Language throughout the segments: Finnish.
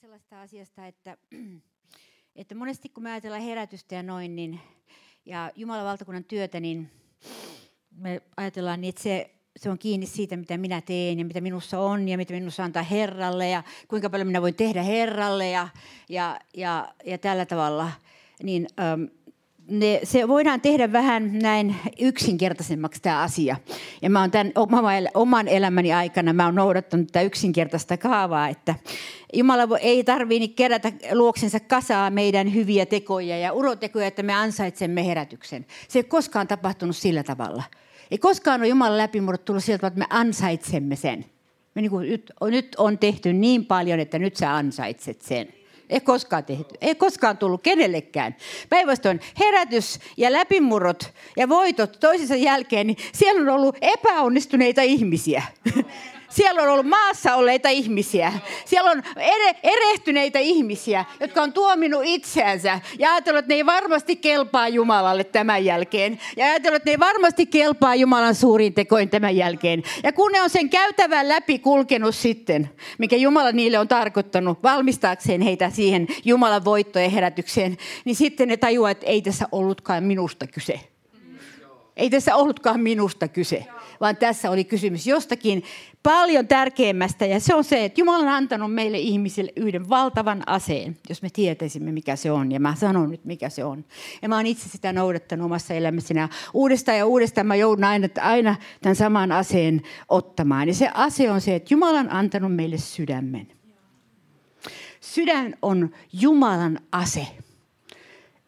sellaista asiasta, että, että monesti kun me ajatellaan herätystä ja noin, niin, ja Jumalan valtakunnan työtä, niin me ajatellaan niin, että se, se on kiinni siitä, mitä minä teen ja mitä minussa on ja mitä minussa antaa Herralle ja kuinka paljon minä voin tehdä Herralle ja, ja, ja, ja tällä tavalla. Niin, ähm, ne, se voidaan tehdä vähän näin yksinkertaisemmaksi tämä asia. Ja mä oon tämän oman elämäni aikana mä oon noudattanut tätä yksinkertaista kaavaa, että Jumala ei tarvitse kerätä luoksensa kasaa meidän hyviä tekoja ja urotekoja, että me ansaitsemme herätyksen. Se ei koskaan tapahtunut sillä tavalla. Ei koskaan ole Jumalan läpimurrot tullut sieltä, että me ansaitsemme sen. Me niin kuin, nyt, nyt on tehty niin paljon, että nyt sä ansaitset sen. Ei koskaan tehty. Ei koskaan tullut kenellekään. Päinvastoin herätys ja läpimurrot ja voitot toisensa jälkeen, niin siellä on ollut epäonnistuneita ihmisiä. Siellä on ollut maassa olleita ihmisiä. Siellä on ere, erehtyneitä ihmisiä, jotka on tuominut itseänsä ja ajatellut, että ne ei varmasti kelpaa Jumalalle tämän jälkeen. Ja ajatellut, että ne ei varmasti kelpaa Jumalan suuriin tekoin tämän jälkeen. Ja kun ne on sen käytävän läpi kulkenut sitten, mikä Jumala niille on tarkoittanut valmistaakseen heitä siihen Jumalan voittojen herätykseen, niin sitten ne tajuaa, että ei tässä ollutkaan minusta kyse. Ei tässä ollutkaan minusta kyse, vaan tässä oli kysymys jostakin paljon tärkeimmästä. Ja se on se, että Jumala on antanut meille ihmisille yhden valtavan aseen, jos me tietäisimme, mikä se on. Ja mä sanon nyt, mikä se on. Ja mä oon itse sitä noudattanut omassa elämässäni. Ja uudestaan ja uudestaan mä joudun aina, aina tämän saman aseen ottamaan. Ja se ase on se, että Jumala on antanut meille sydämen. Sydän on Jumalan ase.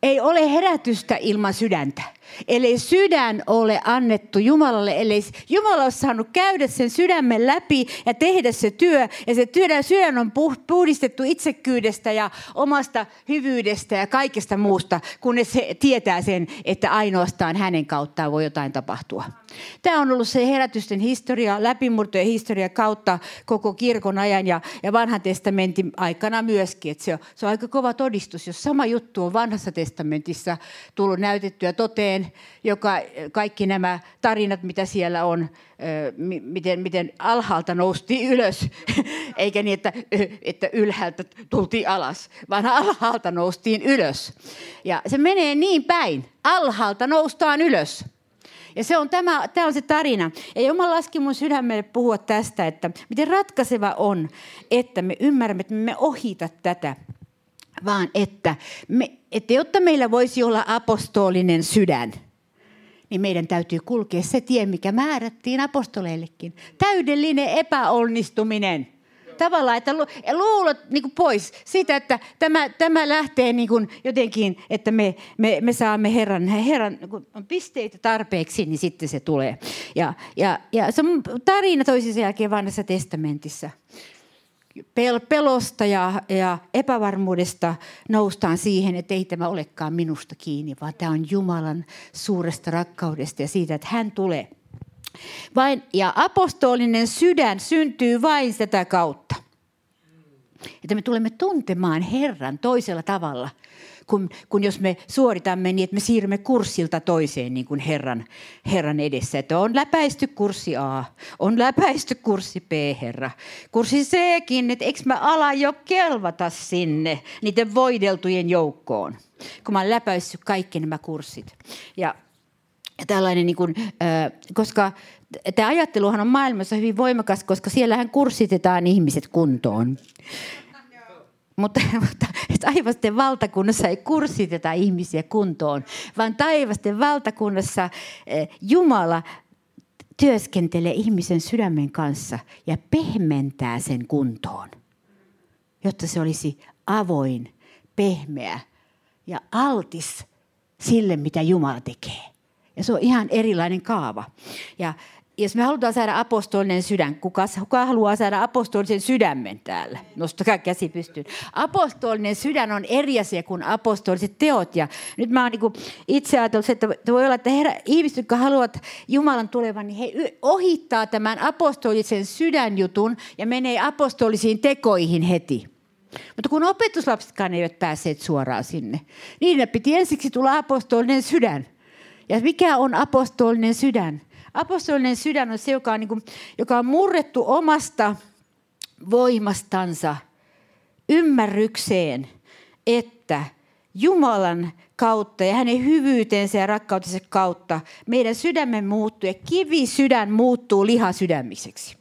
Ei ole herätystä ilman sydäntä. Ellei sydän ole annettu Jumalalle, ellei Jumala ole saanut käydä sen sydämen läpi ja tehdä se työ, ja se työ, sydän on puhdistettu itsekyydestä ja omasta hyvyydestä ja kaikesta muusta, kun se tietää sen, että ainoastaan hänen kauttaan voi jotain tapahtua. Tämä on ollut se herätysten historia, läpimurtojen historia kautta koko kirkon ajan ja, ja vanhan testamentin aikana myöskin. Että se, on, se on aika kova todistus, jos sama juttu on vanhassa testamentissa tullut näytettyä toteen, joka kaikki nämä tarinat, mitä siellä on, miten, miten alhaalta noustiin ylös, eikä niin, että, että ylhäältä tultiin alas, vaan alhaalta noustiin ylös. Ja se menee niin päin, alhaalta noustaan ylös. Ja se on tämä, tämä on se tarina. Ja Jumala laski mun sydämelle puhua tästä, että miten ratkaiseva on, että me ymmärrämme, että me ohita tätä, vaan että, me, että jotta meillä voisi olla apostolinen sydän, niin meidän täytyy kulkea se tie, mikä määrättiin apostoleillekin. Täydellinen epäonnistuminen tavallaan, että luulot niin pois siitä, että tämä, tämä lähtee niin kuin jotenkin, että me, me, me saamme Herran, Herran kun on pisteitä tarpeeksi, niin sitten se tulee. Ja, ja, ja se on tarina toisensa jälkeen vanhassa testamentissa. Pel, pelosta ja, ja epävarmuudesta noustaan siihen, että ei tämä olekaan minusta kiinni, vaan tämä on Jumalan suuresta rakkaudesta ja siitä, että hän tulee – vain, ja apostolinen sydän syntyy vain tätä kautta. Että me tulemme tuntemaan Herran toisella tavalla, kun, kun jos me suoritamme niin, että me siirrymme kurssilta toiseen niin kuin Herran, Herran edessä. Että on läpäisty kurssi A, on läpäisty kurssi B, Herra. Kurssi Ckin, että eikö mä ala jo kelvata sinne niiden voideltujen joukkoon, kun mä olen läpäissyt kaikki nämä kurssit. Ja tällainen, niin kuin, koska tämä ajatteluhan on maailmassa hyvin voimakas, koska siellähän kurssitetaan ihmiset kuntoon. Mutta, mutta taivasten valtakunnassa ei kurssiteta ihmisiä kuntoon, vaan taivasten valtakunnassa Jumala työskentelee ihmisen sydämen kanssa ja pehmentää sen kuntoon, jotta se olisi avoin, pehmeä ja altis sille, mitä Jumala tekee. Ja se on ihan erilainen kaava. Ja jos me halutaan saada apostolinen sydän, kuka, kuka haluaa saada apostolisen sydämen täällä? Nostakaa käsi pystyyn. Apostolinen sydän on eri asia kuin apostoliset teot. Ja nyt mä oon niin itse ajatellut, että voi olla, että herra, ihmiset, jotka haluavat Jumalan tulevan, niin he ohittaa tämän apostolisen sydänjutun ja menee apostolisiin tekoihin heti. Mutta kun opetuslapsetkaan eivät päässeet suoraan sinne, niin piti ensiksi tulla apostolinen sydän. Ja mikä on apostolinen sydän? Apostolinen sydän on se, joka on, niin kuin, joka on murrettu omasta voimastansa ymmärrykseen, että Jumalan kautta ja hänen hyvyytensä ja rakkautensa kautta meidän sydämme muuttuu ja kivi sydän muuttuu lihasydämiseksi.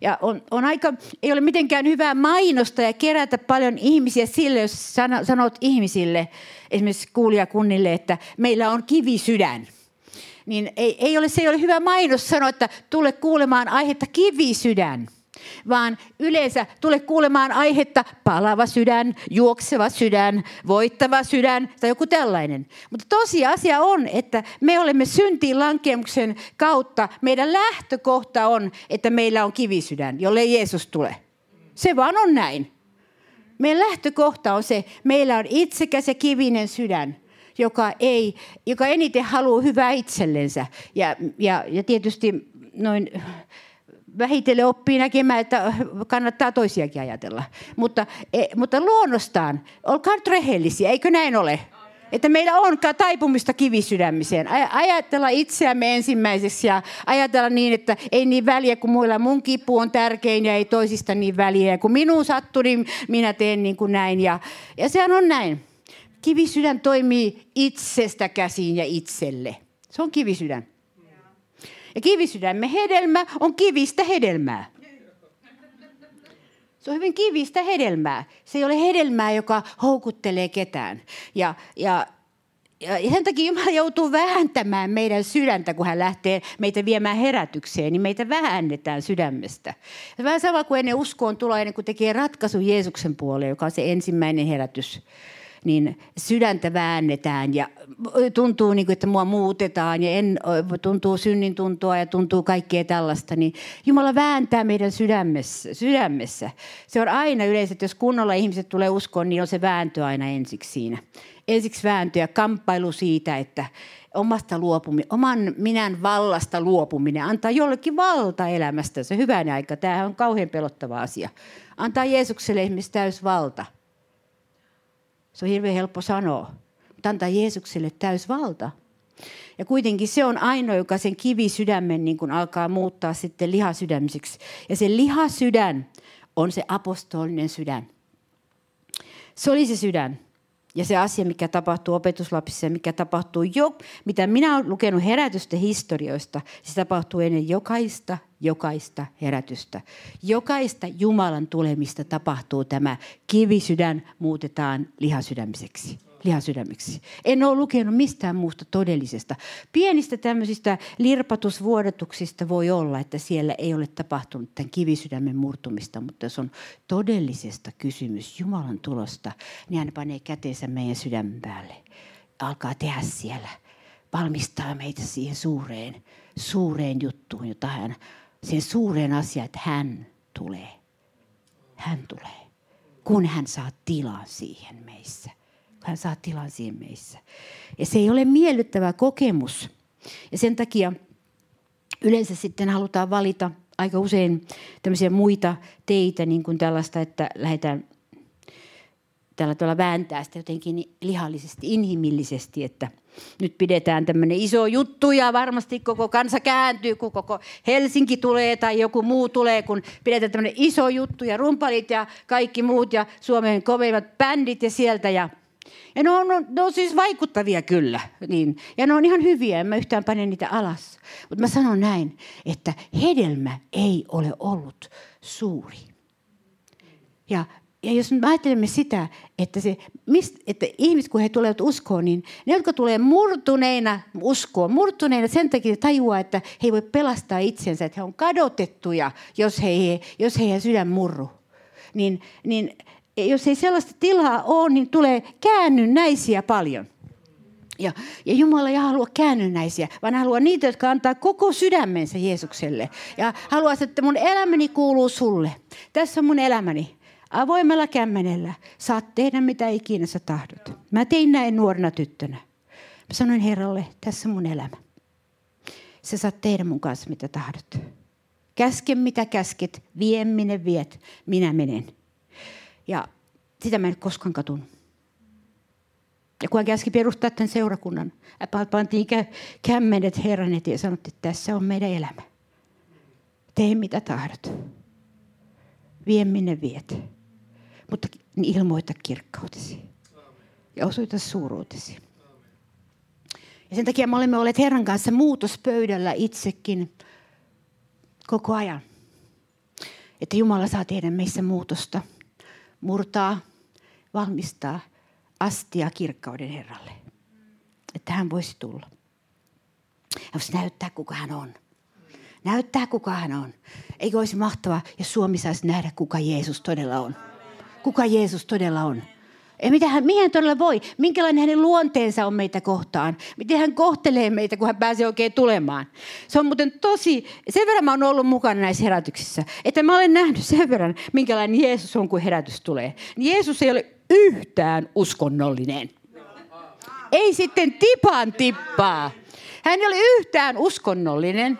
Ja on, on aika, ei ole mitenkään hyvää mainosta ja kerätä paljon ihmisiä sille, jos sanot ihmisille, esimerkiksi kuulijakunnille, että meillä on kivisydän. Niin ei, ei ole, se ei ole hyvä mainos sanoa, että tule kuulemaan aihetta kivisydän vaan yleensä tule kuulemaan aihetta palava sydän, juokseva sydän, voittava sydän tai joku tällainen. Mutta tosiasia on, että me olemme syntiin lankemuksen kautta, meidän lähtökohta on, että meillä on kivisydän, jolle Jeesus tulee. Se vaan on näin. Meidän lähtökohta on se, meillä on itsekäs ja kivinen sydän, joka, ei, joka eniten haluaa hyvää itsellensä. Ja, ja, ja tietysti noin vähitellen oppii näkemään, että kannattaa toisiakin ajatella. Mutta, e, mutta luonnostaan, olkaa nyt rehellisiä, eikö näin ole? Että meillä on taipumista kivisydämiseen. Ajatella itseämme ensimmäiseksi ja ajatella niin, että ei niin väliä kuin muilla. Mun kipu on tärkein ja ei toisista niin väliä. Ja kun minuun sattuu, niin minä teen niin kuin näin. Ja, ja sehän on näin. Kivisydän toimii itsestä käsiin ja itselle. Se on kivisydän. Ja kivisydämme hedelmä on kivistä hedelmää. Se on hyvin kivistä hedelmää. Se ei ole hedelmää, joka houkuttelee ketään. Ja, ja, ja sen takia Jumala joutuu vääntämään meidän sydäntä, kun hän lähtee meitä viemään herätykseen, niin meitä väännetään sydämestä. Ja vähän sama kuin ennen uskoon tuloa, ennen kuin tekee ratkaisu Jeesuksen puoleen, joka on se ensimmäinen herätys niin sydäntä väännetään ja tuntuu, niin kuin, että mua muutetaan ja en, tuntuu synnin tuntua ja tuntuu kaikkea tällaista, niin Jumala vääntää meidän sydämessä. sydämessä. Se on aina yleensä, että jos kunnolla ihmiset tulee uskoon, niin on se vääntö aina ensiksi siinä. Ensiksi vääntö ja kamppailu siitä, että omasta luopuminen, oman minän vallasta luopuminen, antaa jollekin valta elämästä. Se hyvänä aika, tämä on kauhean pelottava asia. Antaa Jeesukselle ihmistä täys valta – se on hirveän helppo sanoa. Mutta antaa Jeesukselle täysvalta. Ja kuitenkin se on ainoa, joka sen kivisydämen niin kuin alkaa muuttaa sitten lihasydämiseksi. Ja se lihasydän on se apostolinen sydän. Se oli se sydän. Ja se asia, mikä tapahtuu opetuslapissa ja mikä tapahtuu jo, mitä minä olen lukenut herätysten historioista, se tapahtuu ennen jokaista, jokaista herätystä. Jokaista Jumalan tulemista tapahtuu tämä kivisydän muutetaan lihasydämiseksi lihasydämeksi. En ole lukenut mistään muusta todellisesta. Pienistä tämmöisistä lirpatusvuodatuksista voi olla, että siellä ei ole tapahtunut tämän kivisydämen murtumista, mutta jos on todellisesta kysymys Jumalan tulosta, niin hän panee käteensä meidän sydämen päälle. Alkaa tehdä siellä. Valmistaa meitä siihen suureen, suureen juttuun, jota hän, siihen suureen asiaan, että hän tulee. Hän tulee, kun hän saa tilaa siihen meissä hän saa tilan siihen meissä. Ja se ei ole miellyttävä kokemus. Ja sen takia yleensä sitten halutaan valita aika usein tämmöisiä muita teitä, niin kuin tällaista, että lähdetään tällä tavalla vääntää sitä jotenkin lihallisesti, inhimillisesti, että nyt pidetään tämmöinen iso juttu ja varmasti koko kansa kääntyy, kun koko Helsinki tulee tai joku muu tulee, kun pidetään tämmöinen iso juttu ja rumpalit ja kaikki muut ja Suomen kovimmat bändit ja sieltä ja ja ne on, ne on siis vaikuttavia kyllä. Niin. Ja ne on ihan hyviä, en mä yhtään pane niitä alas. Mutta mä sanon näin, että hedelmä ei ole ollut suuri. Ja, ja jos me ajattelemme sitä, että, se, mist, että ihmiset kun he tulevat uskoon, niin ne, jotka tulee murtuneina uskoon, murtuneina sen takia tajuaa, että he voi pelastaa itsensä, että he on kadotettuja, jos he, jos heidän sydän murru. Niin, niin jos ei sellaista tilaa ole, niin tulee käännynnäisiä paljon. Ja, ja Jumala ei halua käännynnäisiä, vaan haluaa niitä, jotka antaa koko sydämensä Jeesukselle. Ja haluaa, että mun elämäni kuuluu sulle. Tässä on mun elämäni. Avoimella kämmenellä saat tehdä mitä ikinä sä tahdot. Mä tein näin nuorena tyttönä. Mä sanoin Herralle, tässä on mun elämä. Sä saat tehdä mun kanssa mitä tahdot. Käske mitä käsket, vie minne viet, minä menen. Ja sitä mä en koskaan katunut. Ja kun hän käski perustaa tämän seurakunnan, pantiin kämmenet Herran eteen ja sanottiin, että tässä on meidän elämä. Tee mitä tahdot. Vie minne viet. Mutta ilmoita kirkkautesi ja osoita suuruutesi. Ja sen takia me olemme olleet Herran kanssa muutospöydällä itsekin koko ajan. Että Jumala saa tehdä meissä muutosta, murtaa, valmistaa astia kirkkauden Herralle. Että hän voisi tulla. Hän voisi näyttää, kuka hän on. Näyttää, kuka hän on. Eikö olisi mahtavaa, jos Suomi saisi nähdä, kuka Jeesus todella on? Kuka Jeesus todella on? Ja mitä hän, mihin hän todella voi? Minkälainen hänen luonteensa on meitä kohtaan? Miten hän kohtelee meitä, kun hän pääsee oikein tulemaan? Se on muuten tosi, sen verran mä oon ollut mukana näissä herätyksissä, että mä olen nähnyt sen verran, minkälainen Jeesus on, kun herätys tulee. Jeesus ei ole yhtään uskonnollinen. Ei sitten tipan tippaa. Hän ei ole yhtään uskonnollinen.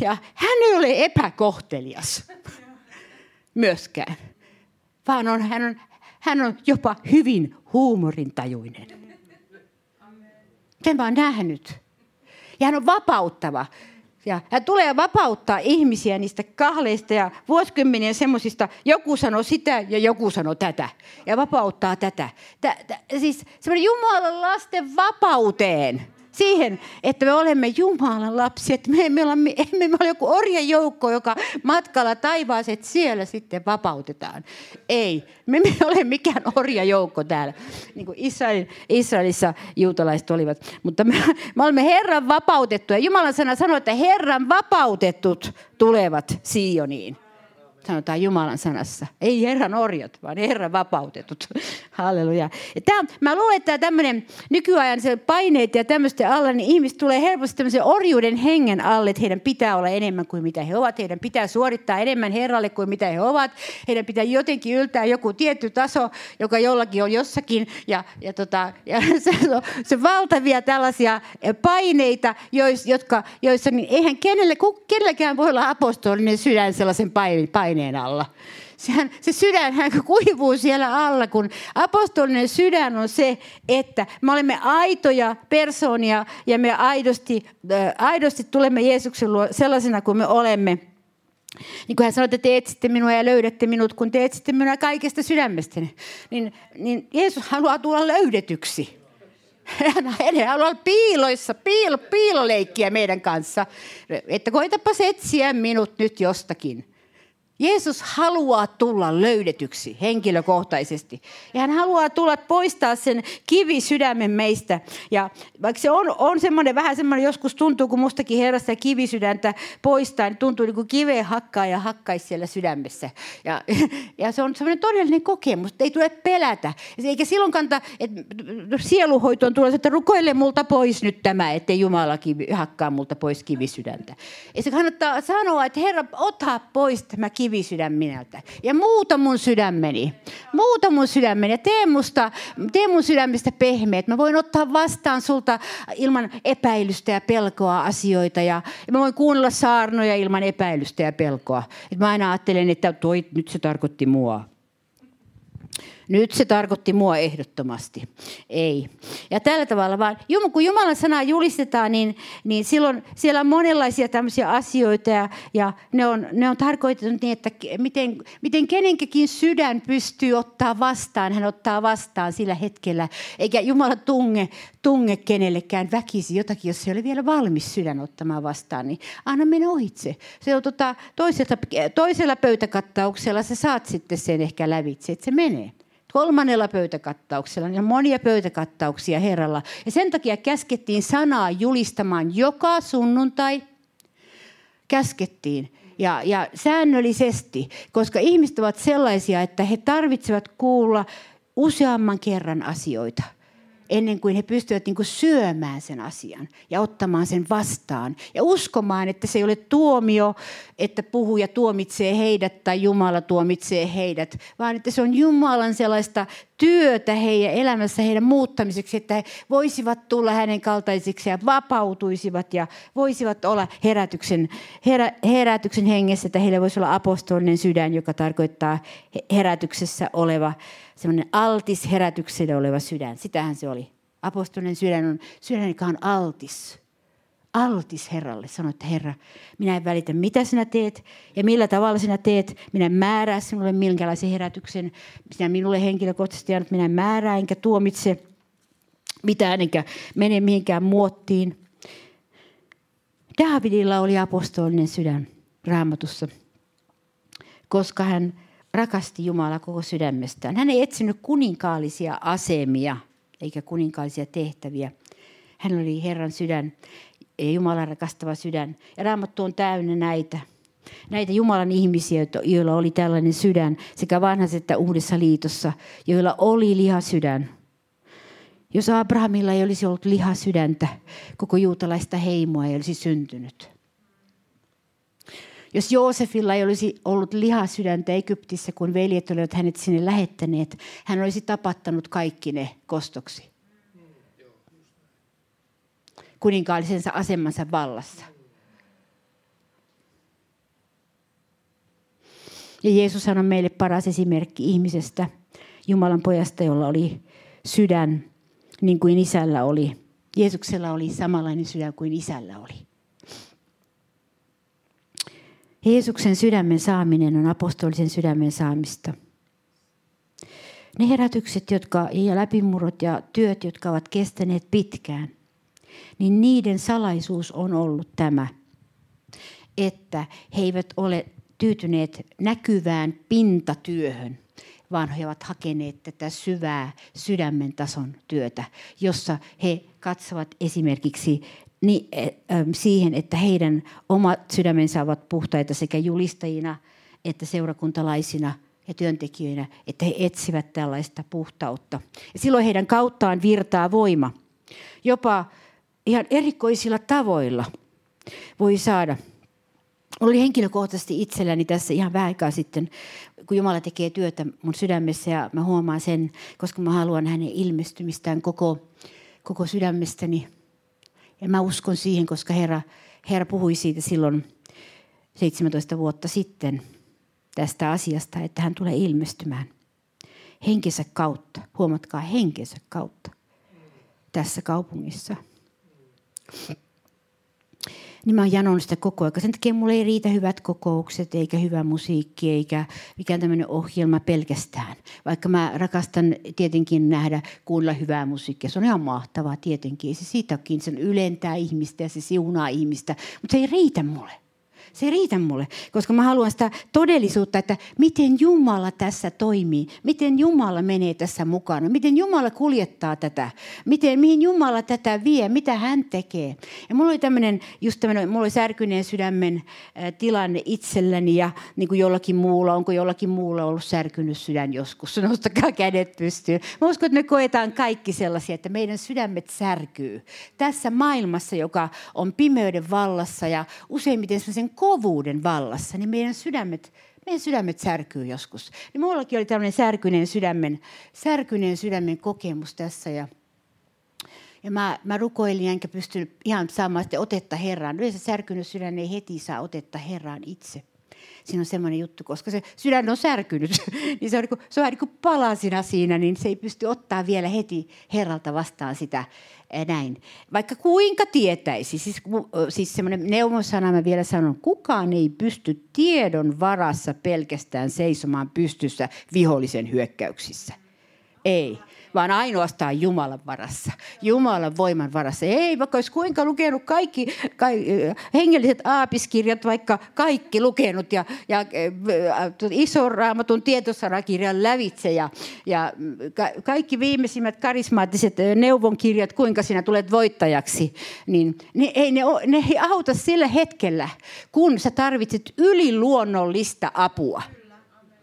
Ja hän ei ole epäkohtelias myöskään, vaan on, hän, on, hän on jopa hyvin huumorintajuinen. Sen mä oon nähnyt. Ja hän on vapauttava. Ja hän tulee vapauttaa ihmisiä niistä kahleista ja vuosikymmenien semmoisista, joku sanoo sitä ja joku sanoo tätä. Ja vapauttaa tätä. Tä, tä, siis semmoinen Jumalan lasten vapauteen siihen, että me olemme Jumalan lapsia. Että me emme ole, emme me ole joku orjajoukko, joka matkalla taivaaset siellä sitten vapautetaan. Ei, me emme ole mikään orjajoukko täällä. Niin kuin Israelin, Israelissa juutalaiset olivat. Mutta me, me olemme Herran vapautettuja. Jumalan sana sanoo, että Herran vapautetut tulevat Sioniin sanotaan Jumalan sanassa. Ei Herran orjat, vaan Herran vapautetut. Halleluja. Ja tämä, mä luulen, että tämmöinen nykyajan se paineet ja tämmöisten alla, niin ihmiset tulee helposti tämmöisen orjuuden hengen alle, että heidän pitää olla enemmän kuin mitä he ovat. Heidän pitää suorittaa enemmän Herralle kuin mitä he ovat. Heidän pitää jotenkin yltää joku tietty taso, joka jollakin on jossakin. Ja, ja, tota, ja se, se valtavia tällaisia paineita, jois, jotka, joissa niin eihän kenelle, kenellekään voi olla apostolinen sydän sellaisen paineen paineen alla. Sehän, se sydän hän kuivuu siellä alla, kun apostolinen sydän on se, että me olemme aitoja persoonia ja me aidosti, äh, aidosti tulemme Jeesuksen luo sellaisena kuin me olemme. Niin kuin hän sanoi, että te etsitte minua ja löydätte minut, kun te etsitte minua kaikesta sydämestäni. Niin, niin Jeesus haluaa tulla löydetyksi. Hän, haluaa olla piiloissa, piilo, piiloleikkiä meidän kanssa. Että koitapas etsiä minut nyt jostakin. Jeesus haluaa tulla löydetyksi henkilökohtaisesti. Ja hän haluaa tulla poistaa sen kivi sydämen meistä. Ja vaikka se on, on semmoinen, vähän semmoinen, joskus tuntuu, kun mustakin herrasta kivisydäntä poistaa, niin tuntuu niin kuin kiveen hakkaa ja hakkaisi siellä sydämessä. Ja, ja se on semmoinen todellinen kokemus, ei tule pelätä. Eikä silloin kanta, että sieluhoitoon tulee, että rukoile multa pois nyt tämä, ettei Jumala kivi, hakkaa multa pois kivisydäntä. Ja se kannattaa sanoa, että Herra, ota pois tämä kivi kivisydän minältä. Ja muuta mun sydämeni. Muuta mun sydämeni. Ja tee, musta, tee mun sydämestä pehmeät. Mä voin ottaa vastaan sulta ilman epäilystä ja pelkoa asioita. Ja, ja mä voin kuunnella saarnoja ilman epäilystä ja pelkoa. Et mä aina ajattelen, että toi, nyt se tarkoitti mua. Nyt se tarkoitti mua ehdottomasti. Ei. Ja tällä tavalla vaan, kun Jumalan sanaa julistetaan, niin, niin silloin siellä on monenlaisia tämmöisiä asioita ja, ja ne, on, ne on tarkoitettu niin, että miten, miten kenenkäkin sydän pystyy ottaa vastaan, hän ottaa vastaan sillä hetkellä. Eikä Jumala tunge, tunge kenellekään väkisi jotakin, jos se oli vielä valmis sydän ottamaan vastaan, niin anna mennä ohitse. Se on tota, toisella, toisella pöytäkattauksella sä saat sitten sen ehkä lävitse, että se menee kolmannella pöytäkattauksella. Niin on monia pöytäkattauksia Herralla. Ja sen takia käskettiin sanaa julistamaan joka sunnuntai. Käskettiin. Ja, ja säännöllisesti, koska ihmiset ovat sellaisia, että he tarvitsevat kuulla useamman kerran asioita – ennen kuin he pystyvät niin kuin syömään sen asian ja ottamaan sen vastaan. Ja uskomaan, että se ei ole tuomio, että puhuja tuomitsee heidät tai Jumala tuomitsee heidät, vaan että se on Jumalan sellaista työtä heidän elämässä heidän muuttamiseksi, että he voisivat tulla hänen kaltaisiksi ja vapautuisivat ja voisivat olla herätyksen, herä, herätyksen hengessä, että heillä voisi olla apostolinen sydän, joka tarkoittaa herätyksessä oleva semmoinen altis herätykselle oleva sydän. Sitähän se oli. Apostolinen sydän on sydän, joka on altis. Altis Herralle. Sanoi, että Herra, minä en välitä mitä sinä teet ja millä tavalla sinä teet. Minä määrää sinulle minkälaisen herätyksen. Sinä minulle henkilökohtaisesti annat, minä määrää enkä tuomitse mitään enkä mene mihinkään muottiin. Davidilla oli apostolinen sydän raamatussa, koska hän rakasti Jumalaa koko sydämestään. Hän ei etsinyt kuninkaallisia asemia eikä kuninkaallisia tehtäviä. Hän oli Herran sydän ja Jumalan rakastava sydän. Ja Raamattu on täynnä näitä. Näitä Jumalan ihmisiä, joilla oli tällainen sydän sekä vanhassa että uudessa liitossa, joilla oli lihasydän. Jos Abrahamilla ei olisi ollut lihasydäntä, koko juutalaista heimoa ei olisi syntynyt. Jos Joosefilla ei olisi ollut lihasydäntä Egyptissä, kun veljet olivat hänet sinne lähettäneet, hän olisi tapattanut kaikki ne kostoksi. Kuninkaallisensa asemansa vallassa. Ja Jeesus on meille paras esimerkki ihmisestä, Jumalan pojasta, jolla oli sydän niin kuin isällä oli. Jeesuksella oli samanlainen sydän kuin isällä oli. Jeesuksen sydämen saaminen on apostolisen sydämen saamista. Ne herätykset jotka, ja läpimurrot ja työt, jotka ovat kestäneet pitkään, niin niiden salaisuus on ollut tämä, että he eivät ole tyytyneet näkyvään pintatyöhön, vaan he ovat hakeneet tätä syvää sydämen tason työtä, jossa he katsovat esimerkiksi niin, siihen, että heidän omat sydämensä ovat puhtaita sekä julistajina että seurakuntalaisina ja työntekijöinä, että he etsivät tällaista puhtautta. Ja silloin heidän kauttaan virtaa voima. Jopa ihan erikoisilla tavoilla voi saada. Oli henkilökohtaisesti itselläni tässä ihan vähän aikaa sitten, kun Jumala tekee työtä mun sydämessä ja mä huomaan sen, koska mä haluan hänen ilmestymistään koko, koko sydämestäni – ja mä uskon siihen, koska Herra, Herra puhui siitä silloin 17 vuotta sitten tästä asiasta, että hän tulee ilmestymään henkensä kautta. Huomatkaa henkensä kautta tässä kaupungissa niin mä janon sitä koko ajan. Sen takia mulle ei riitä hyvät kokoukset, eikä hyvä musiikki, eikä mikään tämmöinen ohjelma pelkästään. Vaikka mä rakastan tietenkin nähdä, kuulla hyvää musiikkia. Se on ihan mahtavaa tietenkin. Se siitäkin, sen ylentää ihmistä ja se siunaa ihmistä. Mutta se ei riitä mulle. Se ei riitä mulle, koska mä haluan sitä todellisuutta, että miten Jumala tässä toimii, miten Jumala menee tässä mukana, miten Jumala kuljettaa tätä, miten, mihin Jumala tätä vie, mitä hän tekee. Ja mulla oli tämmöinen, just tämmöinen, mulla oli särkyneen sydämen tilanne itselläni ja niin kuin jollakin muulla, onko jollakin muulla ollut särkynyt sydän joskus, nostakaa kädet pystyyn. Mä uskon, että me koetaan kaikki sellaisia, että meidän sydämet särkyy tässä maailmassa, joka on pimeyden vallassa ja useimmiten sen kovuuden vallassa, niin meidän sydämet, meidän sydämet särkyy joskus. Niin minullakin oli tämmöinen särkyneen sydämen, särkyneen sydämen kokemus tässä ja ja mä, mä rukoilin enkä pystynyt ihan saamaan sitten otetta Herraan. Yleensä särkynyt sydän ei heti saa otetta Herraan itse. Siinä on semmoinen juttu, koska se sydän on särkynyt, niin se on, niin kuin, se on niin kuin palasina siinä, niin se ei pysty ottaa vielä heti Herralta vastaan sitä näin. Vaikka kuinka tietäisi, siis, siis semmoinen neuvosana mä vielä sanon, kukaan ei pysty tiedon varassa pelkästään seisomaan pystyssä vihollisen hyökkäyksissä. Ei vaan ainoastaan Jumalan varassa. Jumalan voiman varassa. Ei, vaikka olisi kuinka lukenut kaikki, kaikki hengelliset aapiskirjat, vaikka kaikki lukenut ja, ja iso raamatun tietosanakirjan lävitse ja, ja ka, kaikki viimeisimmät karismaattiset neuvonkirjat, kuinka sinä tulet voittajaksi, niin ne ei, ne, ne ei auta sillä hetkellä, kun sä tarvitset yliluonnollista apua.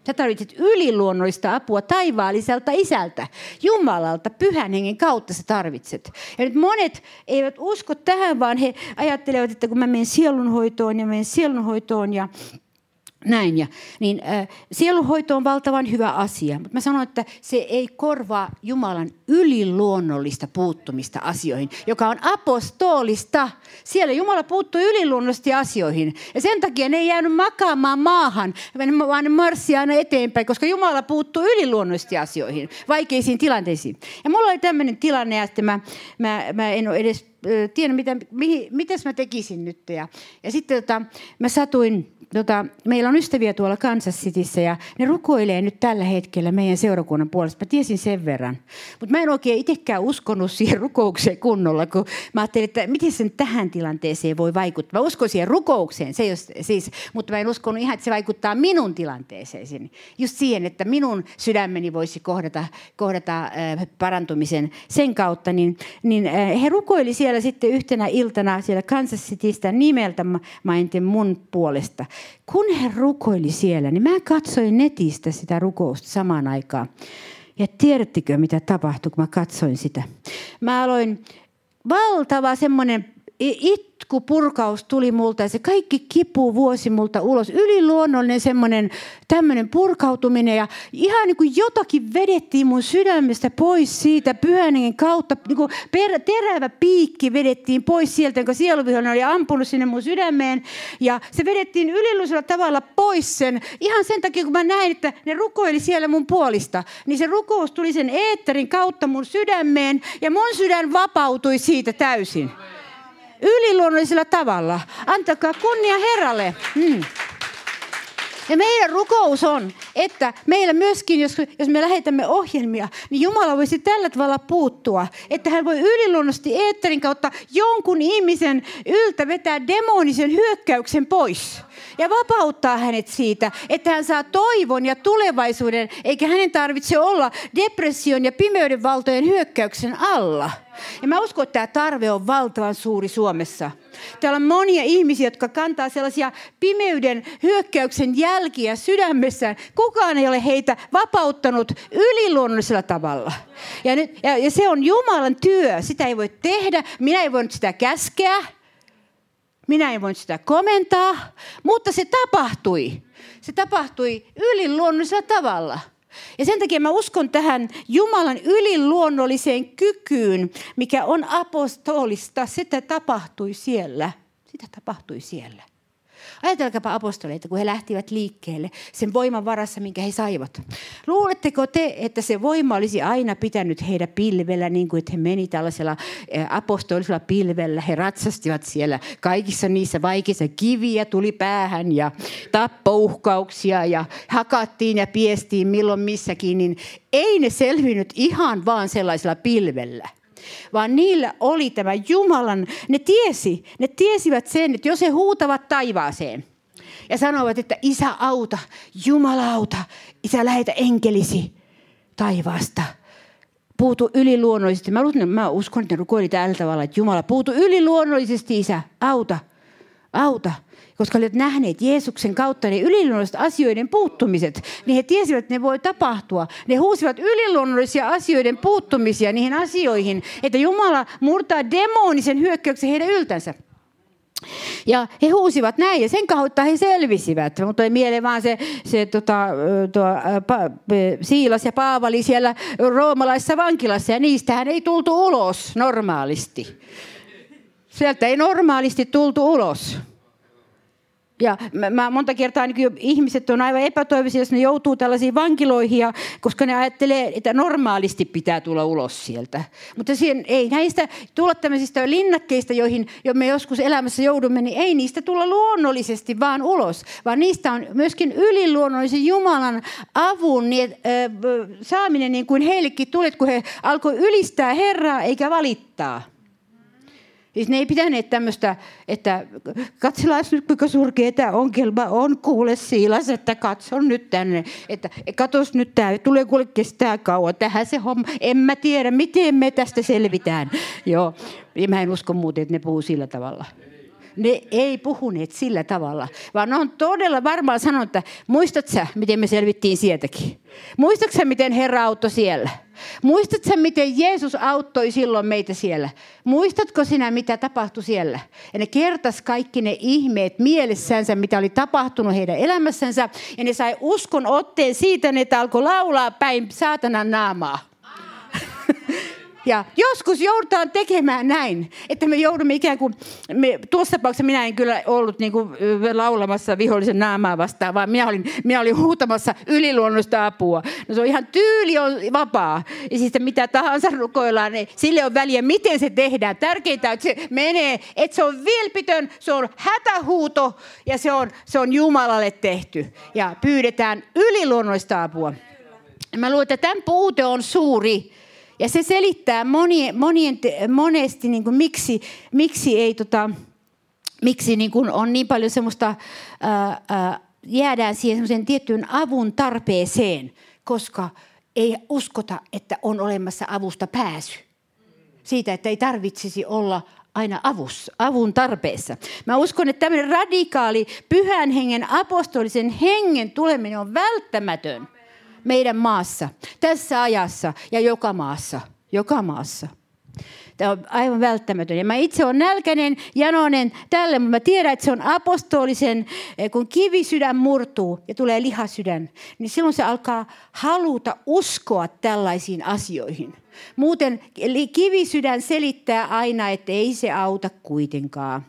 Sä tarvitset yliluonnollista apua taivaalliselta isältä, Jumalalta, pyhän hengen kautta sä tarvitset. Ja nyt monet eivät usko tähän, vaan he ajattelevat, että kun mä menen sielunhoitoon ja menen sielunhoitoon ja näin. Ja, niin, äh, sielunhoito on valtavan hyvä asia, mutta mä sanon, että se ei korvaa Jumalan yliluonnollista puuttumista asioihin, joka on apostolista. Siellä Jumala puuttuu yliluonnollisesti asioihin. Ja sen takia ne ei jäänyt makaamaan maahan, vaan ne marssivat aina eteenpäin, koska Jumala puuttuu yliluonnollisesti asioihin, vaikeisiin tilanteisiin. Ja mulla oli tämmöinen tilanne, että mä, mä, mä en ole edes tiedä, mitä, mihin, mitäs mä tekisin nyt. Ja, ja sitten tota, mä satuin tota, meillä on ystäviä tuolla Kansas Cityssä ja ne rukoilee nyt tällä hetkellä meidän seurakunnan puolesta. Mä tiesin sen verran. Mutta mä en oikein itsekään uskonut siihen rukoukseen kunnolla, kun mä ajattelin, että miten sen tähän tilanteeseen voi vaikuttaa. Mä uskon siihen rukoukseen, se jos, siis, mutta mä en uskonut ihan, että se vaikuttaa minun tilanteeseen. Just siihen, että minun sydämeni voisi kohdata, kohdata äh, parantumisen sen kautta. Niin, niin äh, he rukoili siellä sitten yhtenä iltana siellä Kansas Citystä nimeltä mainiten mun puolesta kun he rukoili siellä, niin mä katsoin netistä sitä rukousta samaan aikaan. Ja tiedättekö, mitä tapahtui, kun mä katsoin sitä? Mä aloin valtava semmoinen itkupurkaus tuli multa ja se kaikki kipu vuosi multa ulos. Yliluonnollinen semmoinen tämmöinen purkautuminen ja ihan niin kuin jotakin vedettiin mun sydämestä pois siitä pyhän kautta. Niin kuin per, terävä piikki vedettiin pois sieltä, jonka sieluvihollinen oli ampunut sinne mun sydämeen. Ja se vedettiin yliluonnolla tavalla pois sen. Ihan sen takia, kun mä näin, että ne rukoili siellä mun puolista. Niin se rukous tuli sen eetterin kautta mun sydämeen ja mun sydän vapautui siitä täysin. Amen yliluonnollisella tavalla. Antakaa kunnia Herralle. Mm. Ja meidän rukous on, että meillä myöskin, jos, jos me lähetämme ohjelmia, niin Jumala voisi tällä tavalla puuttua, että hän voi yliluonnollisesti eetterin kautta jonkun ihmisen yltä vetää demonisen hyökkäyksen pois ja vapauttaa hänet siitä, että hän saa toivon ja tulevaisuuden, eikä hänen tarvitse olla depression ja pimeyden valtojen hyökkäyksen alla. Ja mä uskon, että tämä tarve on valtavan suuri Suomessa. Täällä on monia ihmisiä, jotka kantaa sellaisia pimeyden hyökkäyksen jälkiä sydämessään. Kukaan ei ole heitä vapauttanut yliluonnollisella tavalla. Ja, nyt, ja, ja se on Jumalan työ. Sitä ei voi tehdä. Minä ei voinut sitä käskeä. Minä en voinut sitä komentaa. Mutta se tapahtui. Se tapahtui yliluonnollisella tavalla. Ja sen takia mä uskon tähän Jumalan yliluonnolliseen kykyyn, mikä on apostolista. Sitä tapahtui siellä. Sitä tapahtui siellä. Ajatelkaapa apostoleita, kun he lähtivät liikkeelle sen voiman varassa, minkä he saivat. Luuletteko te, että se voima olisi aina pitänyt heidän pilvellä, niin kuin että he meni tällaisella eh, apostolisella pilvellä. He ratsastivat siellä kaikissa niissä vaikeissa kiviä tuli päähän ja tappouhkauksia ja hakattiin ja piestiin milloin missäkin. Niin ei ne selvinnyt ihan vaan sellaisella pilvellä vaan niillä oli tämä Jumalan, ne tiesi, ne tiesivät sen, että jos he huutavat taivaaseen ja sanovat, että isä auta, Jumala auta, isä lähetä enkelisi taivaasta, puutu yliluonnollisesti. Mä, uskon, mä uskon, että ne rukoili tällä tavalla, että Jumala puutu yliluonnollisesti, isä, auta, auta koska olivat nähneet Jeesuksen kautta ne yliluonnolliset asioiden puuttumiset, niin he tiesivät, että ne voi tapahtua. Ne huusivat yliluonnollisia asioiden puuttumisia niihin asioihin, että Jumala murtaa demonisen hyökkäyksen heidän yltänsä. Ja he huusivat näin ja sen kautta he selvisivät. Mutta ei mieleen vaan se, se tota, tuo, pa, Siilas ja Paavali siellä roomalaisessa vankilassa ja niistähän ei tultu ulos normaalisti. Sieltä ei normaalisti tultu ulos. Ja mä monta kertaa niin ihmiset on aivan epätoivoisia, jos ne joutuu tällaisiin vankiloihin, ja, koska ne ajattelee, että normaalisti pitää tulla ulos sieltä. Mutta siihen, ei näistä tulla tämmöisistä linnakkeista, joihin jo me joskus elämässä joudumme, niin ei niistä tulla luonnollisesti vaan ulos, vaan niistä on myöskin yliluonnollisen Jumalan avun niin, äh, saaminen niin kuin heillekin tuli, kun he alkoi ylistää Herraa eikä valittaa. Siis ne ei pitäneet tämmöistä, että katsellaan nyt kuinka surkea tämä ongelma on, kuule Siilas, että katso nyt tänne, että katos nyt tämä, tulee kuule kestää kauan, tähän se homma, en mä tiedä, miten me tästä selvitään. Joo, ja mä en usko muuten, että ne puhuu sillä tavalla. Ne ei puhuneet sillä tavalla, vaan on todella varmaan sanonut, että muistat sä, miten me selvittiin sieltäkin? Muistatko sä, miten Herra auttoi siellä? Muistatko miten Jeesus auttoi silloin meitä siellä? Muistatko sinä, mitä tapahtui siellä? Ja ne kertas kaikki ne ihmeet mielessänsä, mitä oli tapahtunut heidän elämässänsä. Ja ne sai uskon otteen siitä, että alkoi laulaa päin saatanan naamaa. Ja joskus joudutaan tekemään näin, että me joudumme ikään kuin, me, tuossa tapauksessa minä en kyllä ollut niin kuin laulamassa vihollisen naamaa vastaan, vaan minä olin, minä olin huutamassa yliluonnollista apua. No se on ihan tyyli on vapaa. Ja siis mitä tahansa rukoillaan, niin sille on väliä, miten se tehdään. Tärkeintä, että se menee, että se on vilpitön, se on hätähuuto ja se on, se on Jumalalle tehty. Ja pyydetään yliluonnollista apua. Mä luulen, että tämän puute on suuri ja se selittää monien, monien, monesti, niin kuin miksi, miksi, ei, tota, miksi niin kuin on niin paljon semmoista, ää, ää, jäädään siihen tiettyyn avun tarpeeseen, koska ei uskota, että on olemassa avusta pääsy. Siitä, että ei tarvitsisi olla aina avus, avun tarpeessa. Mä uskon, että tämmöinen radikaali pyhän hengen, apostolisen hengen tuleminen on välttämätön meidän maassa, tässä ajassa ja joka maassa. Joka maassa. Tämä on aivan välttämätön. Ja mä itse olen nälkäinen, janoinen tälle, mutta mä tiedän, että se on apostolisen, eh, kun kivisydän murtuu ja tulee lihasydän, niin silloin se alkaa haluta uskoa tällaisiin asioihin. Muuten kivisydän selittää aina, että ei se auta kuitenkaan.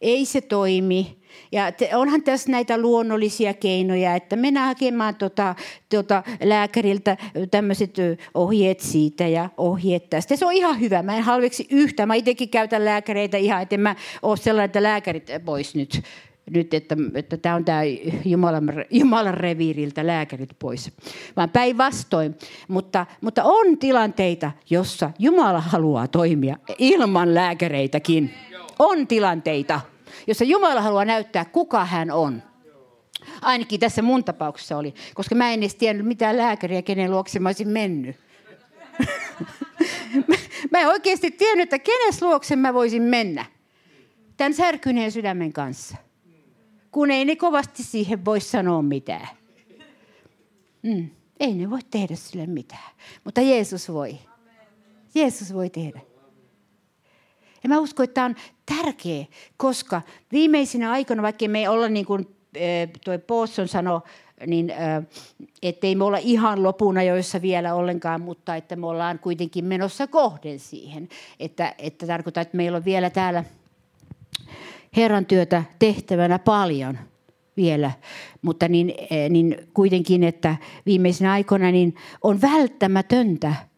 Ei se toimi ja te, onhan tässä näitä luonnollisia keinoja, että mennään hakemaan tota, tota lääkäriltä tämmöiset ohjeet siitä ja ohjeet tästä. Se on ihan hyvä. Mä en halveksi yhtä. Mä itsekin käytän lääkäreitä ihan, että mä ole sellainen, että lääkärit pois nyt nyt, että, että tämä on tämä Jumalan, Jumalan reviiriltä lääkärit pois, vaan päinvastoin. Mutta, mutta on tilanteita, jossa Jumala haluaa toimia ilman lääkäreitäkin. On tilanteita jossa Jumala haluaa näyttää, kuka hän on. Ainakin tässä mun tapauksessa oli, koska mä en edes tiennyt mitään lääkäriä, kenen luokse mä olisin mennyt. mä en oikeasti tiennyt, että kenes luokse mä voisin mennä. Tämän särkyneen sydämen kanssa. Kun ei ne kovasti siihen voi sanoa mitään. Mm. Ei ne voi tehdä sille mitään. Mutta Jeesus voi. Jeesus voi tehdä. Ja mä uskon, että tämä on tärkeä, koska viimeisinä aikoina, vaikka me ei olla niin kuin toi Paulson sanoi, niin ettei me olla ihan lopuna joissa vielä ollenkaan, mutta että me ollaan kuitenkin menossa kohden siihen. Että, että tarkoittaa, että meillä on vielä täällä Herran työtä tehtävänä paljon vielä, mutta niin, niin kuitenkin, että viimeisinä aikoina niin on välttämätöntä –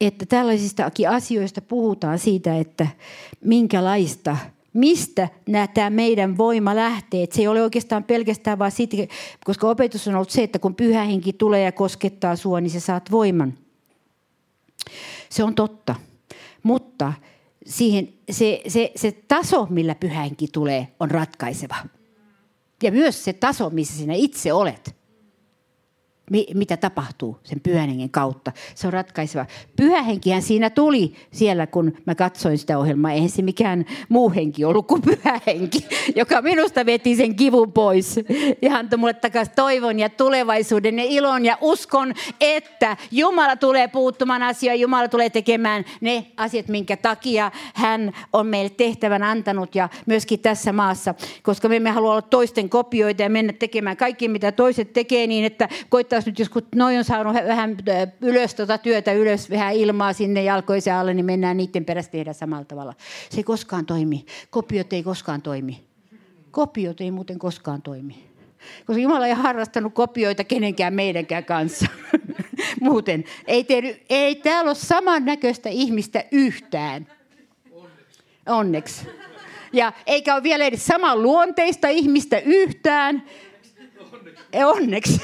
että tällaisistakin asioista puhutaan siitä, että minkälaista, mistä tämä meidän voima lähtee. Että se ei ole oikeastaan pelkästään vaan siitä, koska opetus on ollut se, että kun pyhä henki tulee ja koskettaa sinua, niin sä saat voiman. Se on totta. Mutta siihen, se, se, se taso, millä pyhä henki tulee, on ratkaiseva. Ja myös se taso, missä sinä itse olet mitä tapahtuu sen pyhän kautta. Se on ratkaiseva. Pyhä henkihän siinä tuli siellä, kun mä katsoin sitä ohjelmaa. Eihän se mikään muu henki ollut kuin pyhä henki, joka minusta veti sen kivun pois. Ja antoi mulle takaisin toivon ja tulevaisuuden ja ilon ja uskon, että Jumala tulee puuttumaan asioihin. Jumala tulee tekemään ne asiat, minkä takia hän on meille tehtävän antanut ja myöskin tässä maassa. Koska me emme halua olla toisten kopioita ja mennä tekemään kaikki, mitä toiset tekee niin, että koittaa taas nyt, jos kun noin on saanut vähän äh, ylös tuota työtä ylös, vähän ilmaa sinne jalkoisen alle, niin mennään niiden perässä tehdä samalla tavalla. Se ei koskaan toimi. Kopiot ei koskaan toimi. Kopiot ei muuten koskaan toimi. Koska Jumala ei harrastanut kopioita kenenkään meidänkään kanssa. muuten. Ei, tehdy, ei täällä ole samannäköistä ihmistä yhtään. Onneksi. Ja eikä ole vielä edes saman luonteista ihmistä yhtään. Onneksi.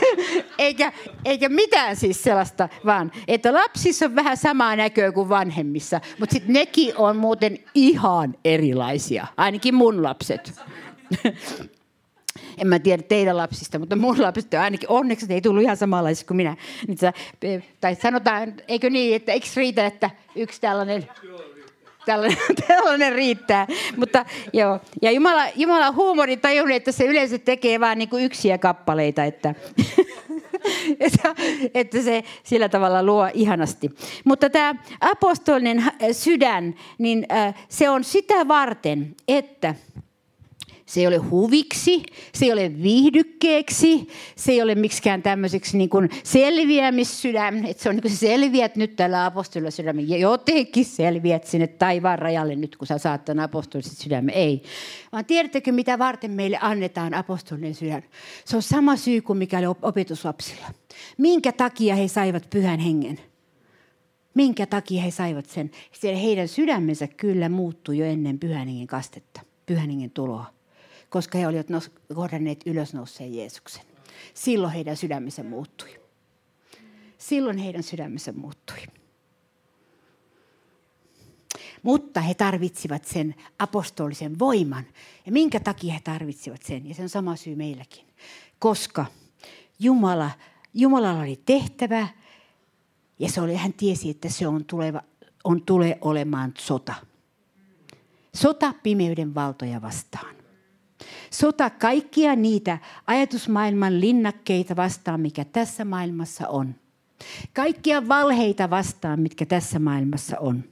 Eikä, eikä mitään siis sellaista, vaan että lapsissa on vähän samaa näköä kuin vanhemmissa, mutta sitten nekin on muuten ihan erilaisia, ainakin mun lapset. En mä tiedä teidän lapsista, mutta mun lapset ainakin onneksi ei tullut ihan samanlaisiksi kuin minä. Tai sanotaan, eikö niin, että eikö riitä, että yksi tällainen tällainen, tällainen riittää. Mutta, joo. Ja Jumala, Jumala huumori tajunnut, että se yleensä tekee vain niin yksiä kappaleita, että, että, että se sillä tavalla luo ihanasti. Mutta tämä apostolinen sydän, niin se on sitä varten, että Se ei ole huviksi, se ei ole viihdykkeeksi, se ei ole miksikään tämmöiseksi niin kuin selviämissydän, että se on niin kuin selviät nyt tällä apostolilla sydämen. Ja jotenkin selviät sinne taivaan rajalle nyt, kun sä saat tämän apostoliset sydämen. Ei. Vaan tiedättekö, mitä varten meille annetaan apostolinen sydän? Se on sama syy kuin mikä oli opetuslapsilla. Minkä takia he saivat pyhän hengen? Minkä takia he saivat sen? Siellä heidän sydämensä kyllä muuttui jo ennen pyhän hengen kastetta, pyhän hengen tuloa koska he olivat kohdanneet ylösnouseen Jeesuksen. Silloin heidän sydämensä muuttui. Silloin heidän sydämensä muuttui. Mutta he tarvitsivat sen apostolisen voiman. Ja minkä takia he tarvitsivat sen? Ja se on sama syy meilläkin. Koska Jumala, Jumalalla oli tehtävä ja se oli, hän tiesi, että se on, tuleva, on tulee olemaan sota. Sota pimeyden valtoja vastaan. Sota kaikkia niitä ajatusmaailman linnakkeita vastaan, mikä tässä maailmassa on. Kaikkia valheita vastaan, mitkä tässä maailmassa on.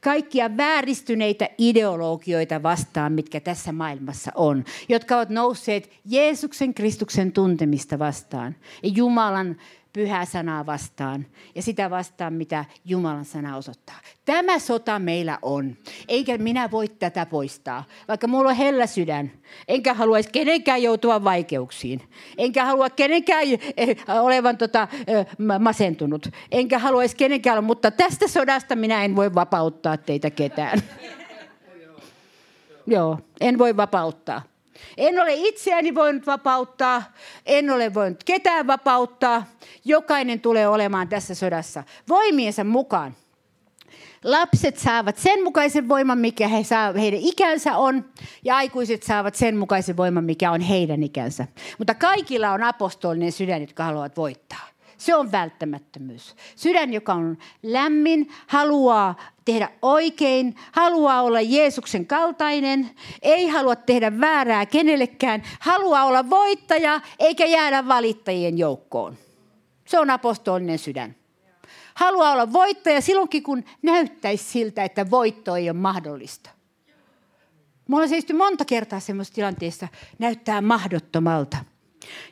Kaikkia vääristyneitä ideologioita vastaan, mitkä tässä maailmassa on, jotka ovat nousseet Jeesuksen Kristuksen tuntemista vastaan Jumalan pyhää sanaa vastaan ja sitä vastaan, mitä Jumalan sana osoittaa. Tämä sota meillä on, eikä minä voi tätä poistaa, vaikka mulla on hellä sydän. Enkä haluaisi kenenkään joutua vaikeuksiin. Enkä halua kenenkään eh, olevan tota, eh, masentunut. Enkä haluaisi kenenkään, mutta tästä sodasta minä en voi vapauttaa teitä ketään. Joo, en voi vapauttaa. En ole itseäni voinut vapauttaa, en ole voinut ketään vapauttaa. Jokainen tulee olemaan tässä sodassa voimiensa mukaan. Lapset saavat sen mukaisen voiman, mikä he saa, heidän ikänsä on, ja aikuiset saavat sen mukaisen voiman, mikä on heidän ikänsä. Mutta kaikilla on apostolinen sydän, jotka haluavat voittaa. Se on välttämättömyys. Sydän, joka on lämmin, haluaa tehdä oikein, haluaa olla Jeesuksen kaltainen, ei halua tehdä väärää kenellekään, haluaa olla voittaja eikä jäädä valittajien joukkoon. Se on apostolinen sydän. Haluaa olla voittaja silloinkin, kun näyttäisi siltä, että voitto ei ole mahdollista. Mulla on seisty monta kertaa semmoisessa tilanteessa, näyttää mahdottomalta –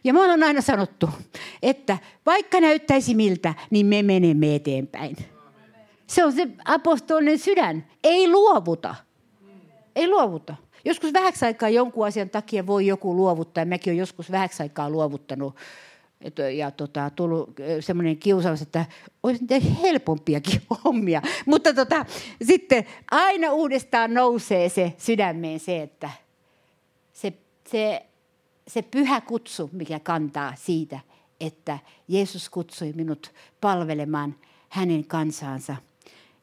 ja me ollaan aina sanottu, että vaikka näyttäisi miltä, niin me menemme eteenpäin. Se on se apostolinen sydän. Ei luovuta. Ei luovuta. Joskus vähäksi aikaa jonkun asian takia voi joku luovuttaa. Mäkin olen joskus vähäksi aikaa luovuttanut ja tota, tullut semmoinen kiusaus, että olisi helpompiakin hommia. Mutta tota, sitten aina uudestaan nousee se sydämeen se, että se, se se pyhä kutsu, mikä kantaa siitä, että Jeesus kutsui minut palvelemaan hänen kansaansa.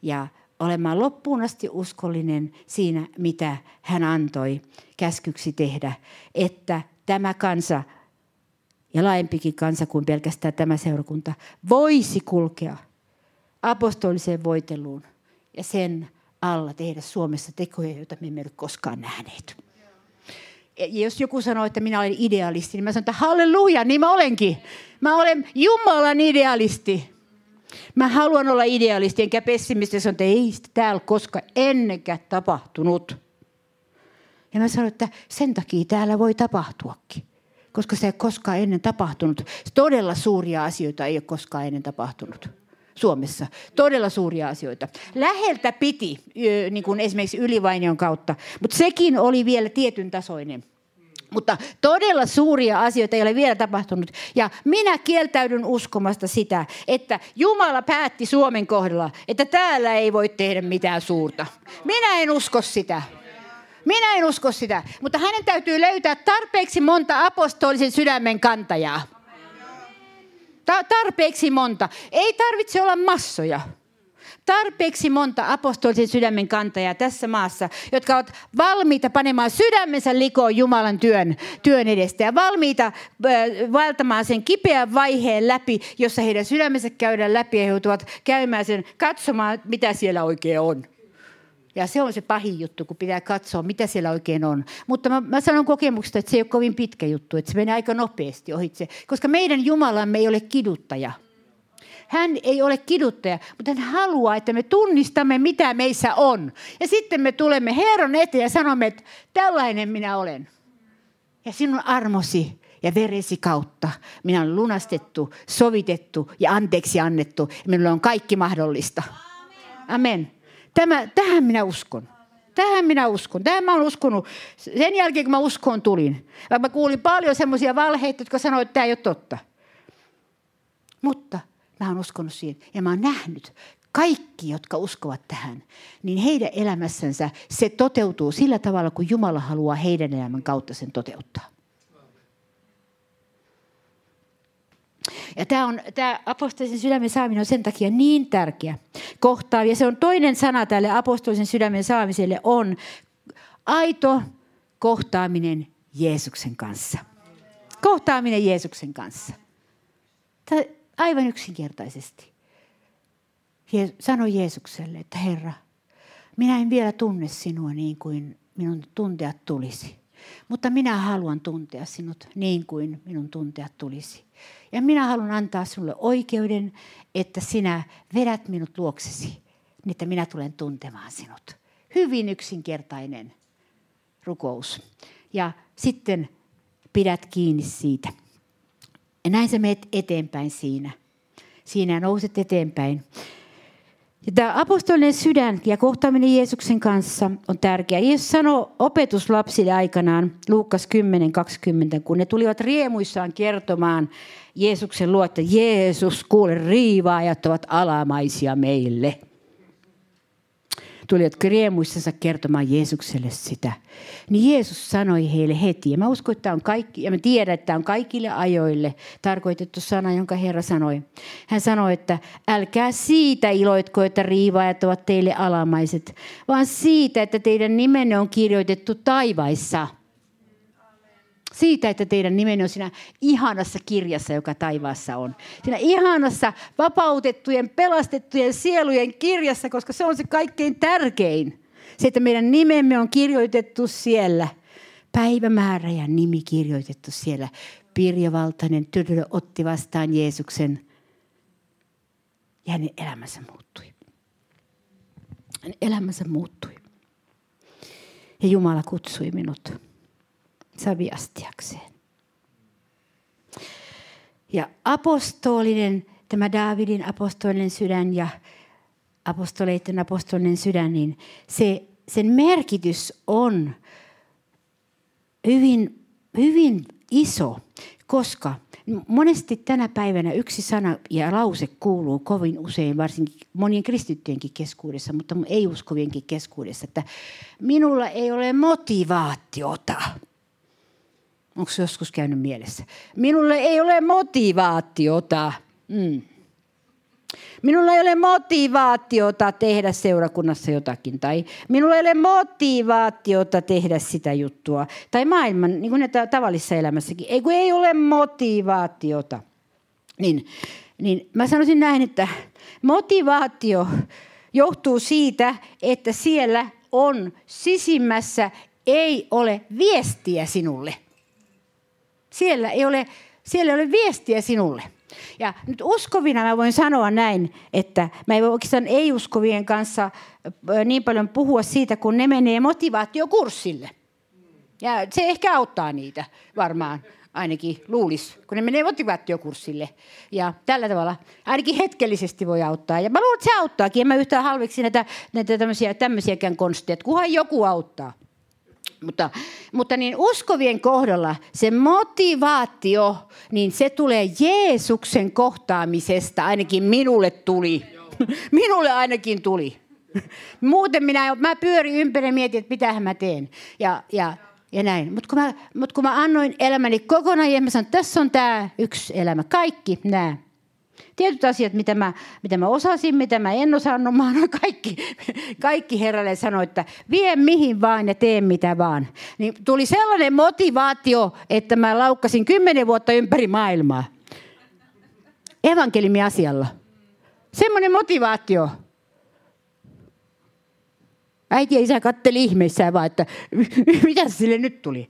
Ja olemaan loppuun asti uskollinen siinä, mitä hän antoi käskyksi tehdä, että tämä kansa ja laajempikin kansa kuin pelkästään tämä seurakunta voisi kulkea apostoliseen voiteluun ja sen alla tehdä Suomessa tekoja, joita me emme ole koskaan nähneet jos joku sanoo, että minä olen idealisti, niin mä sanon, että halleluja, niin mä olenkin. Mä olen Jumalan idealisti. Mä haluan olla idealisti, enkä pessimisti. Sanon, että ei sitä täällä koska ennenkään tapahtunut. Ja mä sanon, että sen takia täällä voi tapahtuakin. Koska se ei koskaan ennen tapahtunut. Todella suuria asioita ei ole koskaan ennen tapahtunut. Suomessa. Todella suuria asioita. Läheltä piti, niin kuin esimerkiksi Ylivainion kautta, mutta sekin oli vielä tietyn tasoinen. Mutta todella suuria asioita ei ole vielä tapahtunut. Ja minä kieltäydyn uskomasta sitä, että Jumala päätti Suomen kohdalla, että täällä ei voi tehdä mitään suurta. Minä en usko sitä. Minä en usko sitä. Mutta hänen täytyy löytää tarpeeksi monta apostolisen sydämen kantajaa tarpeeksi monta. Ei tarvitse olla massoja. Tarpeeksi monta apostolisen sydämen kantajaa tässä maassa, jotka ovat valmiita panemaan sydämensä likoon Jumalan työn, työn edestä ja valmiita äh, valtamaan sen kipeän vaiheen läpi, jossa heidän sydämensä käydään läpi ja he joutuvat käymään sen katsomaan, mitä siellä oikein on. Ja se on se pahin juttu, kun pitää katsoa, mitä siellä oikein on. Mutta mä, mä sanon kokemuksesta, että se ei ole kovin pitkä juttu, että se menee aika nopeasti ohitse. Koska meidän Jumalamme ei ole kiduttaja. Hän ei ole kiduttaja, mutta hän haluaa, että me tunnistamme, mitä meissä on. Ja sitten me tulemme Herran eteen ja sanomme, että tällainen minä olen. Ja sinun armosi ja veresi kautta minä olen lunastettu, sovitettu ja anteeksi annettu. Ja minulla on kaikki mahdollista. Amen. Tämä, tähän minä uskon. Tähän minä uskon. Tähän mä olen uskonut. Sen jälkeen, kun mä uskoon tulin. Mä kuulin paljon semmoisia valheita, jotka sanoivat, että tämä ei ole totta. Mutta mä olen uskonut siihen. Ja mä oon nähnyt kaikki, jotka uskovat tähän, niin heidän elämässänsä se toteutuu sillä tavalla, kun Jumala haluaa heidän elämän kautta sen toteuttaa. Ja tämä, on, tämä apostolisen sydämen saaminen on sen takia niin tärkeä kohta. Ja se on toinen sana tälle apostolisen sydämen saamiselle on aito kohtaaminen Jeesuksen kanssa. Kohtaaminen Jeesuksen kanssa. Tämä aivan yksinkertaisesti. Sano Jeesukselle, että Herra, minä en vielä tunne sinua niin kuin minun tuntea tulisi. Mutta minä haluan tuntea sinut niin kuin minun tuntea tulisi. Ja minä haluan antaa sinulle oikeuden, että sinä vedät minut luoksesi, niin että minä tulen tuntemaan sinut. Hyvin yksinkertainen rukous. Ja sitten pidät kiinni siitä. Ja näin sä menet eteenpäin siinä. Siinä nouset eteenpäin. Tämä apostolinen sydän ja kohtaaminen Jeesuksen kanssa on tärkeä. Jeesus sanoi opetuslapsille aikanaan, Luukas 10.20, kun ne tulivat riemuissaan kertomaan Jeesuksen luo, että Jeesus, kuule, riivaajat ovat alamaisia meille tulivat riemuissansa kertomaan Jeesukselle sitä. Niin Jeesus sanoi heille heti, ja mä uskon, että on kaikki, ja mä tiedän, että on kaikille ajoille tarkoitettu sana, jonka Herra sanoi. Hän sanoi, että älkää siitä iloitko, että riivaajat ovat teille alamaiset, vaan siitä, että teidän nimenne on kirjoitettu taivaissa – siitä, että teidän nimenne on siinä ihanassa kirjassa, joka taivaassa on. Siinä ihanassa vapautettujen, pelastettujen sielujen kirjassa, koska se on se kaikkein tärkein. Se, että meidän nimemme on kirjoitettu siellä. Päivämäärä ja nimi kirjoitettu siellä. Pirjo Valtainen tyttö otti vastaan Jeesuksen ja hänen elämänsä muuttui. Hänen elämänsä muuttui. Ja Jumala kutsui minut saviastiakseen. Ja apostolinen, tämä Daavidin apostolinen sydän ja apostoleiden apostolinen sydän, niin se, sen merkitys on hyvin, hyvin iso, koska monesti tänä päivänä yksi sana ja lause kuuluu kovin usein, varsinkin monien kristittyjenkin keskuudessa, mutta ei uskovienkin keskuudessa, että minulla ei ole motivaatiota Onko se joskus käynyt mielessä? Minulle ei ole motivaatiota. Mm. Minulla ei ole motivaatiota tehdä seurakunnassa jotakin. Tai minulla ei ole motivaatiota tehdä sitä juttua. Tai maailman, niin kuin tavallisessa elämässäkin. Ei kun ei ole motivaatiota. Niin, niin mä sanoisin näin, että motivaatio johtuu siitä, että siellä on sisimmässä ei ole viestiä sinulle – siellä ei ole, siellä ei ole viestiä sinulle. Ja nyt uskovina mä voin sanoa näin, että mä en voi oikeastaan ei-uskovien kanssa niin paljon puhua siitä, kun ne menee motivaatiokurssille. Ja se ehkä auttaa niitä varmaan, ainakin luulis, kun ne menee motivaatiokurssille. Ja tällä tavalla ainakin hetkellisesti voi auttaa. Ja mä luulen, että se auttaakin. En mä yhtään halveksi näitä, näitä tämmöisiä, tämmöisiäkään konsteja, kunhan joku auttaa. Mutta, mutta niin uskovien kohdalla se motivaatio, niin se tulee Jeesuksen kohtaamisesta, ainakin minulle tuli. Minulle ainakin tuli. Muuten minä, mä pyörin ympäri ja mietin, että mitähän mä teen. Ja, ja, ja näin. Mutta kun, mut kun mä annoin elämäni kokonaan, ja mä sanoin, tässä on tämä yksi elämä. Kaikki nämä Tietyt asiat, mitä mä, mitä mä osasin, mitä mä en osannut, mä annoin kaikki, kaikki herralle sanoi, että vie mihin vaan ja tee mitä vaan. Niin tuli sellainen motivaatio, että mä laukkasin kymmenen vuotta ympäri maailmaa. Evankelimi-asialla. Semmoinen motivaatio. Äiti ja isä katteli ihmeissään vaan, että mitä sille nyt tuli.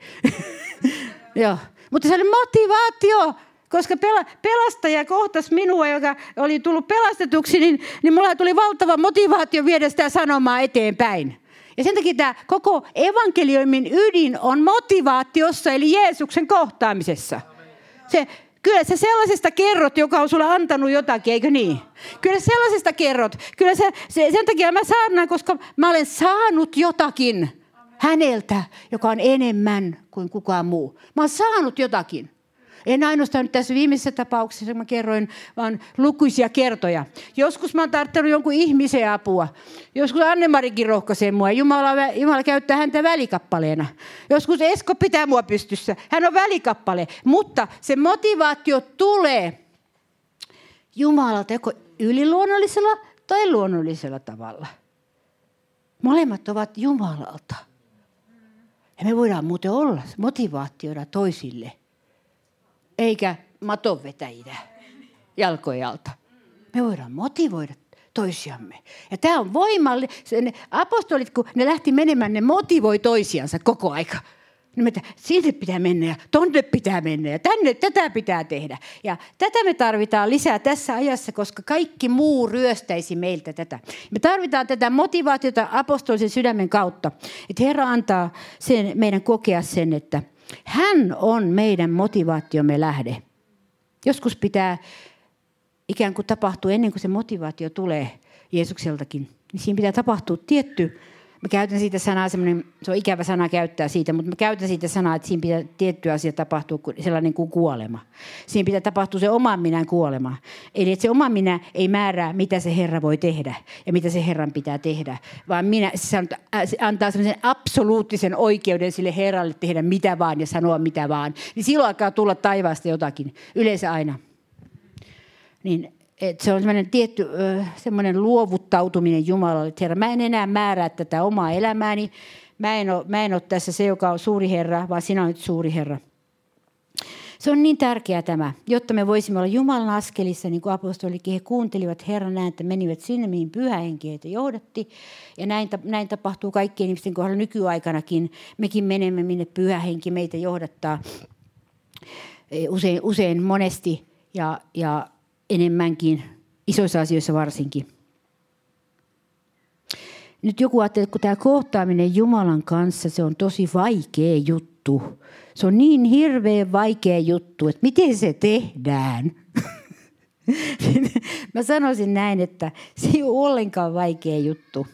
Joo. Mutta se oli motivaatio koska pelastaja kohtasi minua, joka oli tullut pelastetuksi, niin, niin mulla tuli valtava motivaatio viedä sitä sanomaa eteenpäin. Ja sen takia tämä koko evankeliumin ydin on motivaatiossa, eli Jeesuksen kohtaamisessa. Se, kyllä sä sellaisesta kerrot, joka on sulle antanut jotakin, eikö niin? Kyllä sellaisesta kerrot. Kyllä sä, se, sen takia mä saan koska mä olen saanut jotakin häneltä, joka on enemmän kuin kukaan muu. Mä oon saanut jotakin. En ainoastaan nyt tässä viimeisessä tapauksessa, mä kerroin, vaan lukuisia kertoja. Joskus mä oon tarttunut jonkun ihmisen apua. Joskus Anne-Marikin rohkaisee mua. Jumala, Jumala käyttää häntä välikappaleena. Joskus Esko pitää mua pystyssä. Hän on välikappale. Mutta se motivaatio tulee Jumalalta joko yliluonnollisella tai luonnollisella tavalla. Molemmat ovat Jumalalta. Ja me voidaan muuten olla motivaationa toisille – eikä matonvetäjinä jalkojen alta. Me voidaan motivoida toisiamme. Ja tämä on voimallinen. Apostolit, kun ne lähti menemään, ne motivoi toisiansa koko aika. No sinne pitää mennä ja tonne pitää mennä ja tänne tätä pitää tehdä. Ja tätä me tarvitaan lisää tässä ajassa, koska kaikki muu ryöstäisi meiltä tätä. Me tarvitaan tätä motivaatiota apostolisen sydämen kautta. Että Herra antaa sen, meidän kokea sen, että – hän on meidän motivaatiomme lähde. Joskus pitää ikään kuin tapahtua ennen kuin se motivaatio tulee Jeesukseltakin. Niin siinä pitää tapahtua tietty Mä käytän siitä sanaa, semmoinen, se on ikävä sana käyttää siitä, mutta mä käytän siitä sanaa, että siinä pitää tietty asia tapahtua, sellainen kuin kuolema. Siinä pitää tapahtua se oman minän kuolema. Eli että se oma minä ei määrää, mitä se Herra voi tehdä ja mitä se Herran pitää tehdä, vaan minä, se antaa semmoisen absoluuttisen oikeuden sille Herralle tehdä mitä vaan ja sanoa mitä vaan. Niin silloin alkaa tulla taivaasta jotakin, yleensä aina. Niin että se on semmoinen tietty semmoinen luovuttautuminen Jumalalle, Herra, mä en enää määrää tätä omaa elämääni. Mä en, ole, mä en ole tässä se, joka on suuri Herra, vaan sinä olet suuri Herra. Se on niin tärkeää tämä, jotta me voisimme olla Jumalan askelissa, niin kuin apostolikin, he kuuntelivat Herran ääntä, menivät sinne, mihin pyhä henki heitä johdatti. Ja näin, näin tapahtuu kaikkien ihmisten kohdalla nykyaikanakin. Mekin menemme, minne pyhä henki meitä johdattaa usein, usein monesti. Ja, ja enemmänkin, isoissa asioissa varsinkin. Nyt joku ajattelee, että kun tämä kohtaaminen Jumalan kanssa, se on tosi vaikea juttu. Se on niin hirveän vaikea juttu, että miten se tehdään. Mä sanoisin näin, että se ei ole ollenkaan vaikea juttu.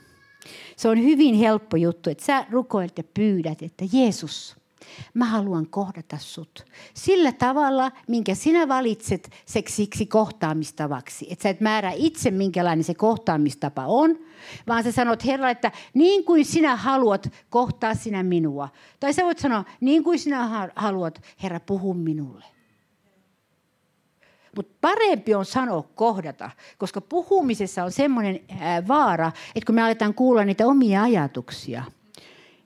Se on hyvin helppo juttu, että sä rukoilet ja pyydät, että Jeesus – Mä haluan kohdata sut sillä tavalla, minkä sinä valitset seksiksi kohtaamistavaksi. Että sä et määrä itse, minkälainen se kohtaamistapa on, vaan sä sanot Herra, että niin kuin sinä haluat, kohtaa sinä minua. Tai sä voit sanoa, niin kuin sinä haluat, Herra, puhu minulle. Mutta parempi on sanoa kohdata, koska puhumisessa on semmoinen vaara, että kun me aletaan kuulla niitä omia ajatuksia –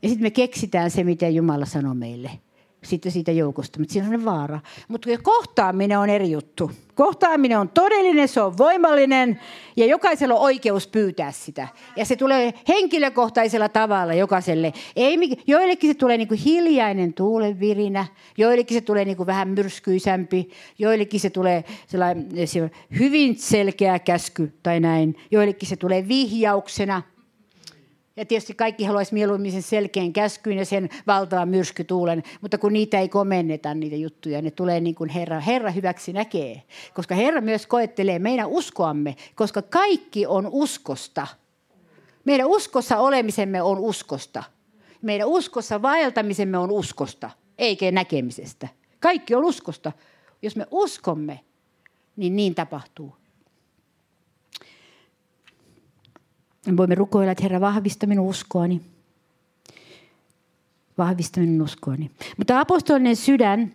ja sitten me keksitään se, mitä Jumala sanoo meille sitten siitä joukosta, mutta siinä on vaara. Mutta kohtaaminen on eri juttu. Kohtaaminen on todellinen, se on voimallinen ja jokaisella on oikeus pyytää sitä. Ja se tulee henkilökohtaisella tavalla jokaiselle. Ei, joillekin se tulee niin kuin hiljainen tuulenvirinä, joillekin se tulee niin kuin vähän myrskyisämpi, joillekin se tulee sellainen, se hyvin selkeä käsky tai näin, joillekin se tulee vihjauksena – ja tietysti kaikki haluaisi mieluummin sen selkeän käskyyn ja sen valtavan myrskytuulen, mutta kun niitä ei komenneta, niitä juttuja, ne tulee niin kuin Herra, Herra hyväksi näkee. Koska Herra myös koettelee meidän uskoamme, koska kaikki on uskosta. Meidän uskossa olemisemme on uskosta. Meidän uskossa vaeltamisemme on uskosta, eikä näkemisestä. Kaikki on uskosta. Jos me uskomme, niin niin tapahtuu. Me voimme rukoilla, että Herra vahvista minun uskoani. Vahvista minun uskoani. Mutta apostolinen sydän,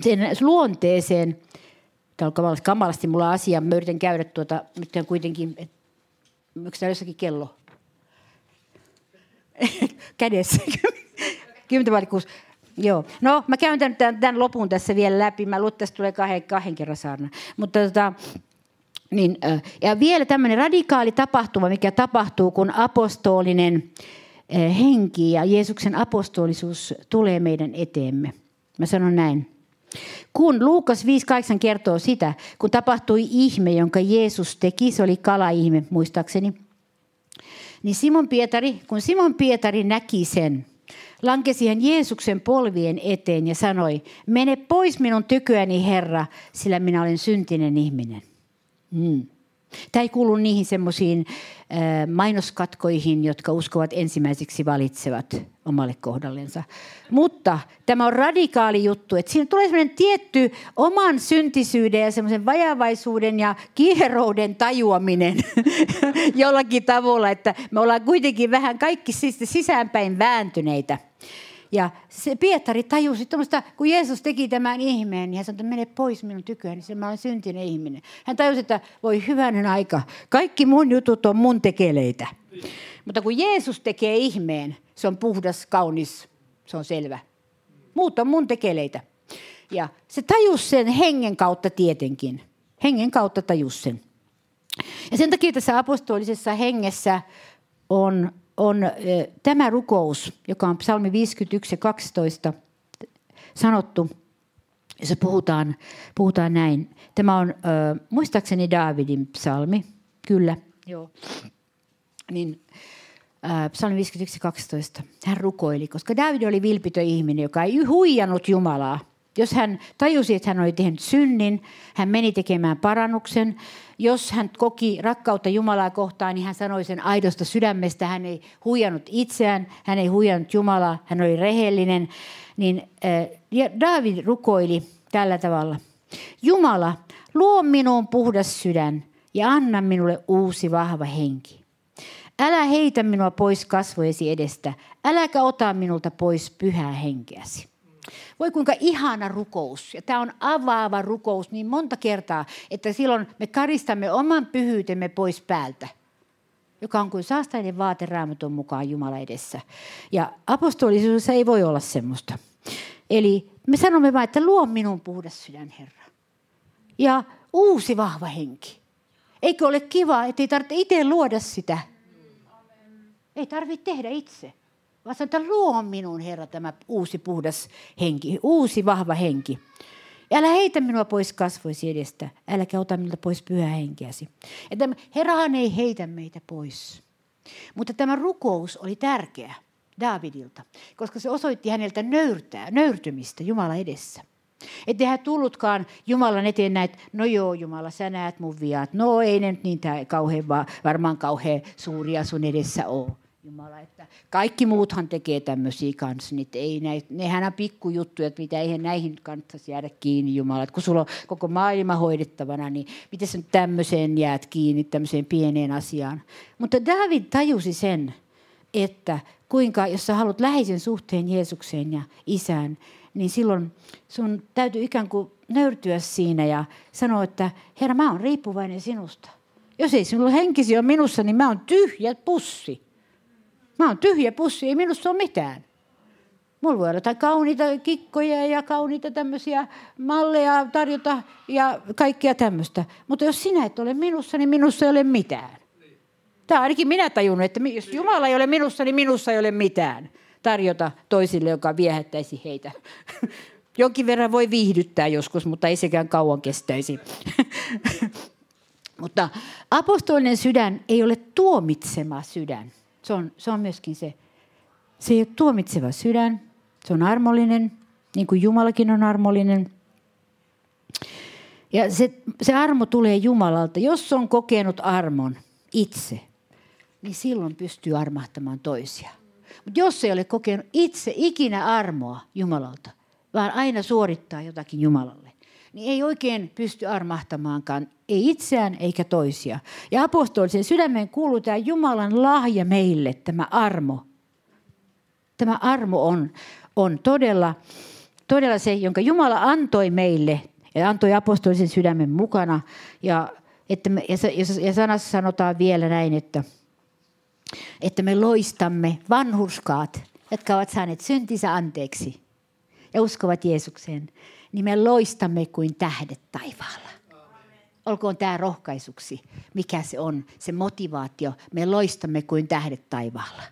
sen luonteeseen, tämä on kamalasti mulla asia, mä yritän käydä tuota, nyt kuitenkin, onko täällä jossakin kello? Kädessä. Kymmentä vai Joo. No, mä käyn tämän, tämän lopun tässä vielä läpi. Mä luulen, että tästä tulee kahden, kahden kerran saarna. Mutta tota, niin, ja vielä tämmöinen radikaali tapahtuma, mikä tapahtuu, kun apostolinen henki ja Jeesuksen apostolisuus tulee meidän eteemme. Mä sanon näin. Kun Luukas 5.8 kertoo sitä, kun tapahtui ihme, jonka Jeesus teki, se oli kalaihme muistaakseni, Niin Simon Pietari, kun Simon Pietari näki sen, lankesi hän Jeesuksen polvien eteen ja sanoi, mene pois minun tyköäni Herra, sillä minä olen syntinen ihminen. Mm. Tämä ei kuulu niihin semmoisiin mainoskatkoihin, jotka uskovat ensimmäiseksi valitsevat omalle kohdallensa. Mutta tämä on radikaali juttu, että siinä tulee semmoinen tietty oman syntisyyden ja semmoisen vajavaisuuden ja kierouden tajuaminen jollakin tavalla, että me ollaan kuitenkin vähän kaikki sisäänpäin vääntyneitä. Ja se Pietari tajusi tuommoista, kun Jeesus teki tämän ihmeen, niin hän sanoi, että mene pois minun tyköäni, sillä mä olen syntinen ihminen. Hän tajusi, että voi hyvänen aika, kaikki mun jutut on mun tekeleitä. Mutta kun Jeesus tekee ihmeen, se on puhdas, kaunis, se on selvä. Muut on mun tekeleitä. Ja se tajus sen hengen kautta tietenkin. Hengen kautta tajus sen. Ja sen takia tässä apostolisessa hengessä on on tämä rukous, joka on psalmi 51 ja 12 sanottu, jossa puhutaan, puhutaan näin. Tämä on muistaakseni Davidin psalmi, kyllä. Joo. Niin, psalmi 51 12. Hän rukoili, koska David oli vilpitön ihminen, joka ei huijannut Jumalaa. Jos hän tajusi, että hän oli tehnyt synnin, hän meni tekemään parannuksen. Jos hän koki rakkautta Jumalaa kohtaan, niin hän sanoi sen aidosta sydämestä. Hän ei huijannut itseään, hän ei huijannut Jumalaa, hän oli rehellinen. Niin äh, David rukoili tällä tavalla. Jumala, luo minuun puhdas sydän ja anna minulle uusi vahva henki. Älä heitä minua pois kasvojesi edestä, äläkä ota minulta pois pyhää henkeäsi. Voi kuinka ihana rukous. Ja tämä on avaava rukous niin monta kertaa, että silloin me karistamme oman pyhyytemme pois päältä joka on kuin saastainen vaate raamatun mukaan Jumala edessä. Ja apostolisuudessa ei voi olla semmoista. Eli me sanomme vain, että luo minun puhdas sydän, Herra. Ja uusi vahva henki. Eikö ole kiva, että ei tarvitse itse luoda sitä? Ei tarvitse tehdä itse vaan sanotaan, että luo minun Herra tämä uusi puhdas henki, uusi vahva henki. Älä heitä minua pois kasvoisi edestä, äläkä ota minulta pois pyhä henkeäsi. Että Herrahan ei heitä meitä pois. Mutta tämä rukous oli tärkeä Davidilta, koska se osoitti häneltä nöyrtää, nöyrtymistä Jumala edessä. Että hän tullutkaan Jumalan eteen näitä, no joo Jumala, sä näet mun viat. No ei ne nyt niin kauhean, varmaan kauhean suuria sun edessä ole. Jumala, että kaikki muuthan tekee tämmöisiä kanssa, niin ei näitä, nehän on pikkujuttuja, että mitä eihän näihin kannattaisi jäädä kiinni Jumala. Että kun sulla on koko maailma hoidettavana, niin miten sä tämmöiseen jäät kiinni, tämmöiseen pieneen asiaan. Mutta David tajusi sen, että kuinka, jos sä haluat läheisen suhteen Jeesukseen ja isään, niin silloin sun täytyy ikään kuin nöyrtyä siinä ja sanoa, että Herra, mä oon riippuvainen sinusta. Jos ei sinulla henkisi ole minussa, niin mä oon tyhjä pussi. Mä oon tyhjä pussi, ei minusta ole mitään. Mulla voi olla kauniita kikkoja ja kauniita tämmöisiä malleja tarjota ja kaikkea tämmöistä. Mutta jos sinä et ole minussa, niin minussa ei ole mitään. Tämä ainakin minä tajunnut, että jos Jumala ei ole minussa, niin minussa ei ole mitään tarjota toisille, joka viehättäisi heitä. Jonkin verran voi viihdyttää joskus, mutta ei sekään kauan kestäisi. mutta apostolinen sydän ei ole tuomitsema sydän. Se on, se on myöskin se. Se ei ole tuomitseva sydän. Se on armollinen, niin kuin Jumalakin on armollinen. Ja se, se armo tulee Jumalalta. Jos on kokenut armon itse, niin silloin pystyy armahtamaan toisia. Mutta jos ei ole kokenut itse ikinä armoa Jumalalta, vaan aina suorittaa jotakin Jumalalle, niin ei oikein pysty armahtamaankaan, ei itseään eikä toisia. Ja apostolisen sydämeen kuuluu tämä Jumalan lahja meille, tämä armo. Tämä armo on, on todella, todella se, jonka Jumala antoi meille ja antoi apostolisen sydämen mukana. Ja, että me, ja, ja sanassa sanotaan vielä näin, että, että me loistamme vanhurskaat, jotka ovat saaneet syntinsä anteeksi ja uskovat Jeesukseen niin me loistamme kuin tähdet taivaalla. Olkoon tämä rohkaisuksi, mikä se on, se motivaatio. Me loistamme kuin tähdet taivaalla.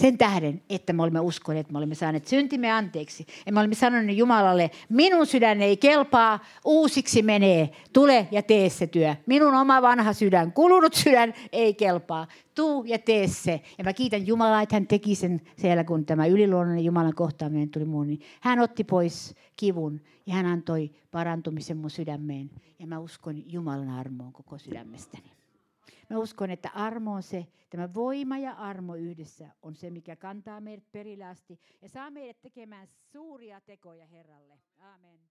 Sen tähden, että me olemme uskoneet, me olemme saaneet syntimme anteeksi. Ja me olemme sanoneet Jumalalle, minun sydän ei kelpaa, uusiksi menee, tule ja tee se työ. Minun oma vanha sydän, kulunut sydän ei kelpaa, tuu ja tee se. Ja mä kiitän Jumalaa, että hän teki sen siellä, kun tämä yliluonnollinen Jumalan kohtaaminen tuli muun. Niin hän otti pois kivun ja hän antoi parantumisen mun sydämeen. Ja mä uskon Jumalan armoon koko sydämestäni. Mä uskon, että armo on se, tämä voima ja armo yhdessä on se, mikä kantaa meidät perille asti ja saa meidät tekemään suuria tekoja Herralle. Amen.